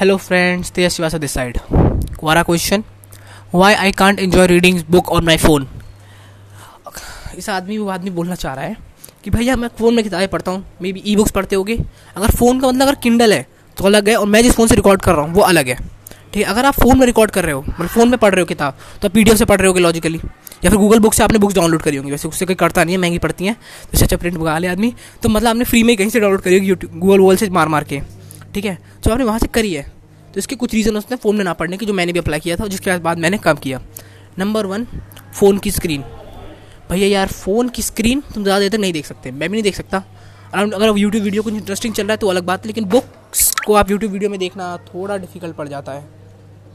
Friends, Tejas Srivastava this side. Quora question: Why I can't enjoy reading book on my phone? इस आदमी वो आदमी बोलना चाह रहा है कि भैया मैं फ़ोन में किताबें पढ़ता हूँ मे बी ई बुक्स पढ़ते होगे। अगर फ़ोन का मतलब अगर किंडल है तो अलग है और मैं जिस फ़ोन से रिकॉर्ड कर रहा हूँ वो अलग है। ठीक है अगर आप फ़ोन में रिकॉर्ड कर रहे हो मतलब फ़ोन में पढ़ रहे हो किताब तो आप पी से पढ़ रहे होगे लॉजिकली या फिर गूगल बुक से आपने बुक्स डाउनलोड करी होंगी। वैसे उससे कोई करता नहीं है महँगी पड़ती हैं। तो अच्छा प्रिंट मंगा ले आदमी। तो मतलब आपने फ्री में कहीं से डाउनलोड करी होगी यूट्यूब गूगल वूगल से मार मार के। ठीक है? तो आपने वहाँ से करी है। तो इसके कुछ रीज़न उसने फ़ोन में ना पढ़ने की, जो मैंने भी अप्लाई किया था, जिसके बाद मैंने काम किया। नंबर वन फ़ोन की स्क्रीन भैया यार फ़ोन की स्क्रीन तुम ज़्यादा देर तक नहीं देख सकते। मैं भी नहीं देख सकता। अराउंड अगर यूट्यूब वीडियो कुछ इंटरेस्टिंग चल रहा है तो अलग बात है लेकिन बुक्स को आप यूट्यूब वीडियो में देखना थोड़ा डिफ़िकल्ट पड़ जाता है।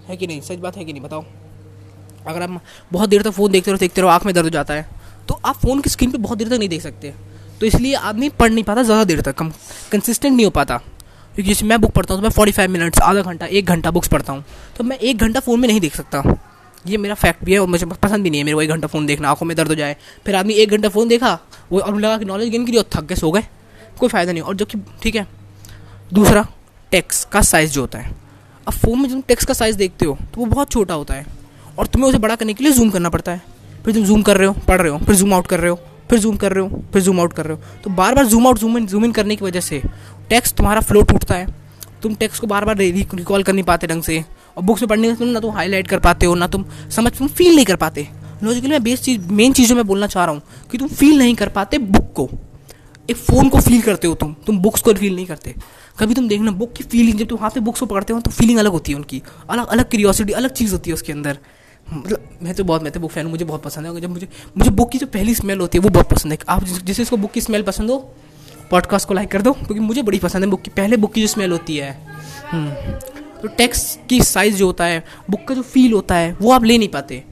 है कि नहीं? सच बात है कि नहीं? बताओ। अगर आप बहुत देर तक फ़ोन देखते रहो देखते रहो, आँख में दर्द हो जाता है। तो आप फ़ोन की स्क्रीन पर बहुत देर तक नहीं देख सकते। तो इसलिए आदमी पढ़ नहीं पाता ज़्यादा देर तक। कम कंसिस्टेंट नहीं हो पाता। क्योंकि जैसे मैं बुक पढ़ता हूँ तो मैं फोर्टी फाइव मिनट्स आधा घंटा, एक घंटा बुक्स पढ़ता हूँ। तो मैं एक घंटा फ़ोन में नहीं देख सकता। ये मेरा फैक्ट भी है और मुझे पसंद भी नहीं है मेरे को एक घंटा फ़ोन देखना, आँखों में दर्द हो जाए। फिर आदमी एक घंटा फ़ोन देखा, वो और लगा कि नॉलेज गेन करी और थक गए, सो गए। कोई फ़ायदा नहीं। और जो कि, ठीक है। दूसरा टेक्स का साइज़ जो होता है। अब फ़ोन में जब टेक्स का साइज़ देखते हो तो वो बहुत छोटा होता है। और तुम्हें उसे बड़ा करने के लिए जूम करना पड़ता है। फिर तुम जूम कर रहे हो, पढ़ रहे हो, फिर जूम आउट कर रहे हो। फिर जूम कर रहे हो, फिर जूम आउट कर रहे हो। तो बार बार zoom out zoom in zoom in करने की वजह से टेक्स्ट तुम्हारा फ्लो टूटता है। तुम टेक्स्ट को बार बार रिकॉल कर नहीं पाते ढंग से। और बुक्स में पढ़ने का तुम ना तुम हाईलाइट कर पाते हो, ना तुम समझ, तुम फील नहीं कर पाते। लॉजिकली मैं बेस चीज़ मेन चीज़ मैं बोलना चाह रहा हूँ कि तुम फील नहीं कर पाते बुक को। एक फ़ोन को फील करते हो तुम तुम बुक्स को फील नहीं करते। कभी तुम देखना बुक की फीलिंग जब तुम हाथ में बुक्स को पढ़ते हो तो फीलिंग अलग होती है उनकी। अलग अलग क्रियोसिटी अलग चीज़ होती है उसके अंदर। मतलब मैं तो बहुत मैं तो बुक फ़ैन हूँ मुझे बहुत पसंद है। जब मुझे मुझे बुक की जो पहली स्मेल होती है वो बहुत पसंद है। आप जिसे इसको बुक की स्मेल पसंद हो पॉडकास्ट को लाइक कर दो क्योंकि मुझे बड़ी पसंद है बुक की पहले बुक की जो स्मेल होती है। हम्म, तो टेक्स्ट की साइज़ जो होता है बुक का जो फील होता है वो आप ले नहीं पाते।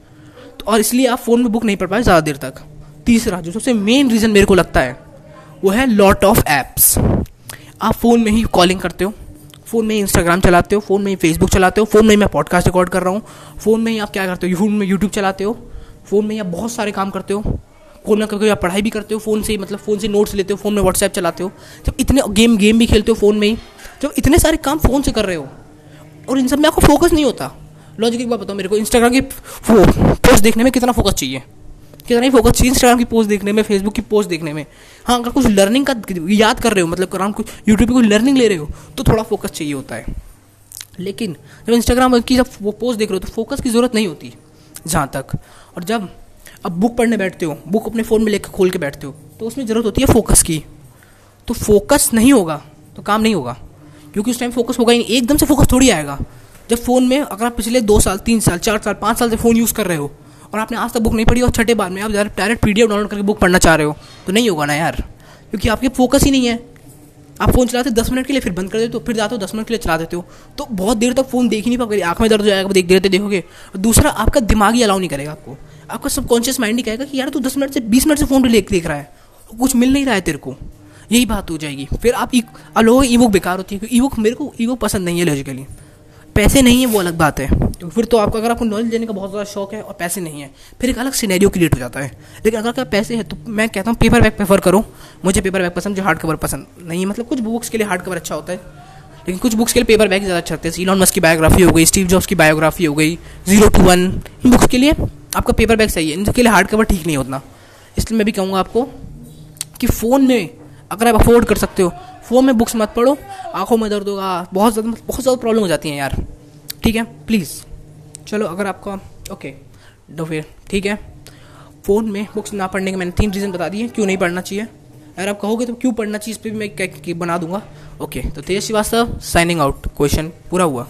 तो और इसलिए आप फ़ोन में बुक नहीं पढ़ पाए ज़्यादा देर तक। तीसरा जो सबसे मेन रीज़न मेरे को लगता है वो है लॉट ऑफ़ एप्स आप फ़ोन में ही कॉलिंग करते हो फ़ोन में इंस्टाग्राम चलाते हो, फ़ोन में ही फेसबुक चलाते हो, फ़ोन में मैं पॉडकास्ट रिकॉर्ड कर रहा हूँ, फ़ोन में ही आप क्या करते हो फ़ोन में यूट्यूब चलाते हो, फ़ोन में ही आप बहुत सारे काम करते हो, फ़ोन में कभी आप पढ़ाई भी करते हो, फ़ोन से ही मतलब फ़ोन से नोट्स लेते हो, फ़ोन में व्हाट्सएप चलाते हो जब इतने गेम गेम भी खेलते हो फ़ोन में ही जब इतने सारे काम फ़ोन से कर रहे हो, और इन सब में आपको फोकस नहीं होता। लॉजिक एक बात बताओ, मेरे को इंस्टाग्राम की पोस्ट देखने में कितना फोकस चाहिए? कितना नहीं फोकस चाहिए इंस्टाग्राम की पोस्ट देखने में फेसबुक की पोस्ट देखने में। हाँ अगर कुछ लर्निंग का याद कर रहे हो मतलब अराउंड कुछ यूट्यूब पर कुछ लर्निंग ले रहे हो तो थोड़ा फोकस चाहिए होता है। लेकिन जब इंस्टाग्राम की जब वो पोस्ट देख रहे हो तो फोकस की ज़रूरत नहीं होती, जहाँ तक। और जब अब बुक पढ़ने बैठते हो बुक अपने फ़ोन में लेकर खोल के बैठते हो तो उसमें ज़रूरत होती है फोकस की। तो फोकस नहीं होगा तो काम नहीं होगा। क्योंकि उस टाइम फोकस होगा ही नहीं, एकदम से फोकस थोड़ी आएगा। जब फ़ोन में, अगर आप पिछले दो साल, तीन साल, चार साल, पाँच साल से फ़ोन यूज़ कर रहे हो और आपने आज तक बुक नहीं पढ़ी और छठे बार में आप डायरेक्ट पी डाउनलोड करके बुक पढ़ना चाह रहे हो तो नहीं होगा ना यार, क्योंकि आपके फोकस ही नहीं है। आप फ़ोन चलाते दस मिनट के लिए, फिर बंद कर देते हो, फिर जाते हो दस मिनट के लिए चला देते हो तो बहुत देर तक फ़ोन देख ही नहीं पाओगे, आँख में दर्द हो जाएगा, देख देते देखोगे। और दूसरा, आपका दिमाग ही अलाउ नहीं करेगा आपको। आपका सबकॉन्शियस माइंड ही कहेगा कि यार तू दस मिनट से, बीस मिनट से फ़ोन पर देख रहा है कुछ मिल नहीं रहा है तेरे को। यही बात हो जाएगी। फिर आप अलो ई बुक बेकार होती है, क्योंकि ई बुक मेरे को ई बुक पसंद नहीं है लॉजिकली पैसे नहीं है, वो अलग बात है। फिर तो आपको, अगर आपको नॉलेज देने का बहुत ज़्यादा शौक है और पैसे नहीं है, फिर एक अलग सिनेरियो क्रिएट हो जाता है। लेकिन अगर क्या पैसे हैं तो मैं कहता हूँ पेपर बैग प्रेफर करो। मुझे पेपर बैग पसंद जो हार्ड कवर पसंद नहीं है। मतलब कुछ बुक्स के लिए हार्ड कवर अच्छा होता है, लेकिन कुछ बुक्स के लिए पेपर बैग ज़्यादा अच्छा होते हैं। इलॉन मस्क की बायोग्राफी हो गई स्टीव जॉब्स की बायोग्राफी हो गई ज़ीरो टू वन इन बुक्स के लिए आपका पेपर बैग सही है, इनके लिए हार्ड कवर ठीक नहीं होता इसलिए मैं भी कहूँगा आपको कि फ़ोन में अगर आप अफोर्ड कर सकते हो फ़ोन में बुक्स मत पढ़ो, आँखों में दर्द होगा, बहुत ज़्यादा बहुत ज़्यादा प्रॉब्लम हो जाती है यार। ठीक है? प्लीज़ चलो, अगर आपका ओके तो फिर, ठीक है? फ़ोन में बुक्स ना पढ़ने के मैंने तीन रीज़न बता दिए, क्यों नहीं पढ़ना चाहिए? अगर आप कहोगे तो क्यों पढ़ना चाहिए, इस पर भी मैं बना दूँगा? ओके तो Tej Srivastava signing out question पूरा हुआ।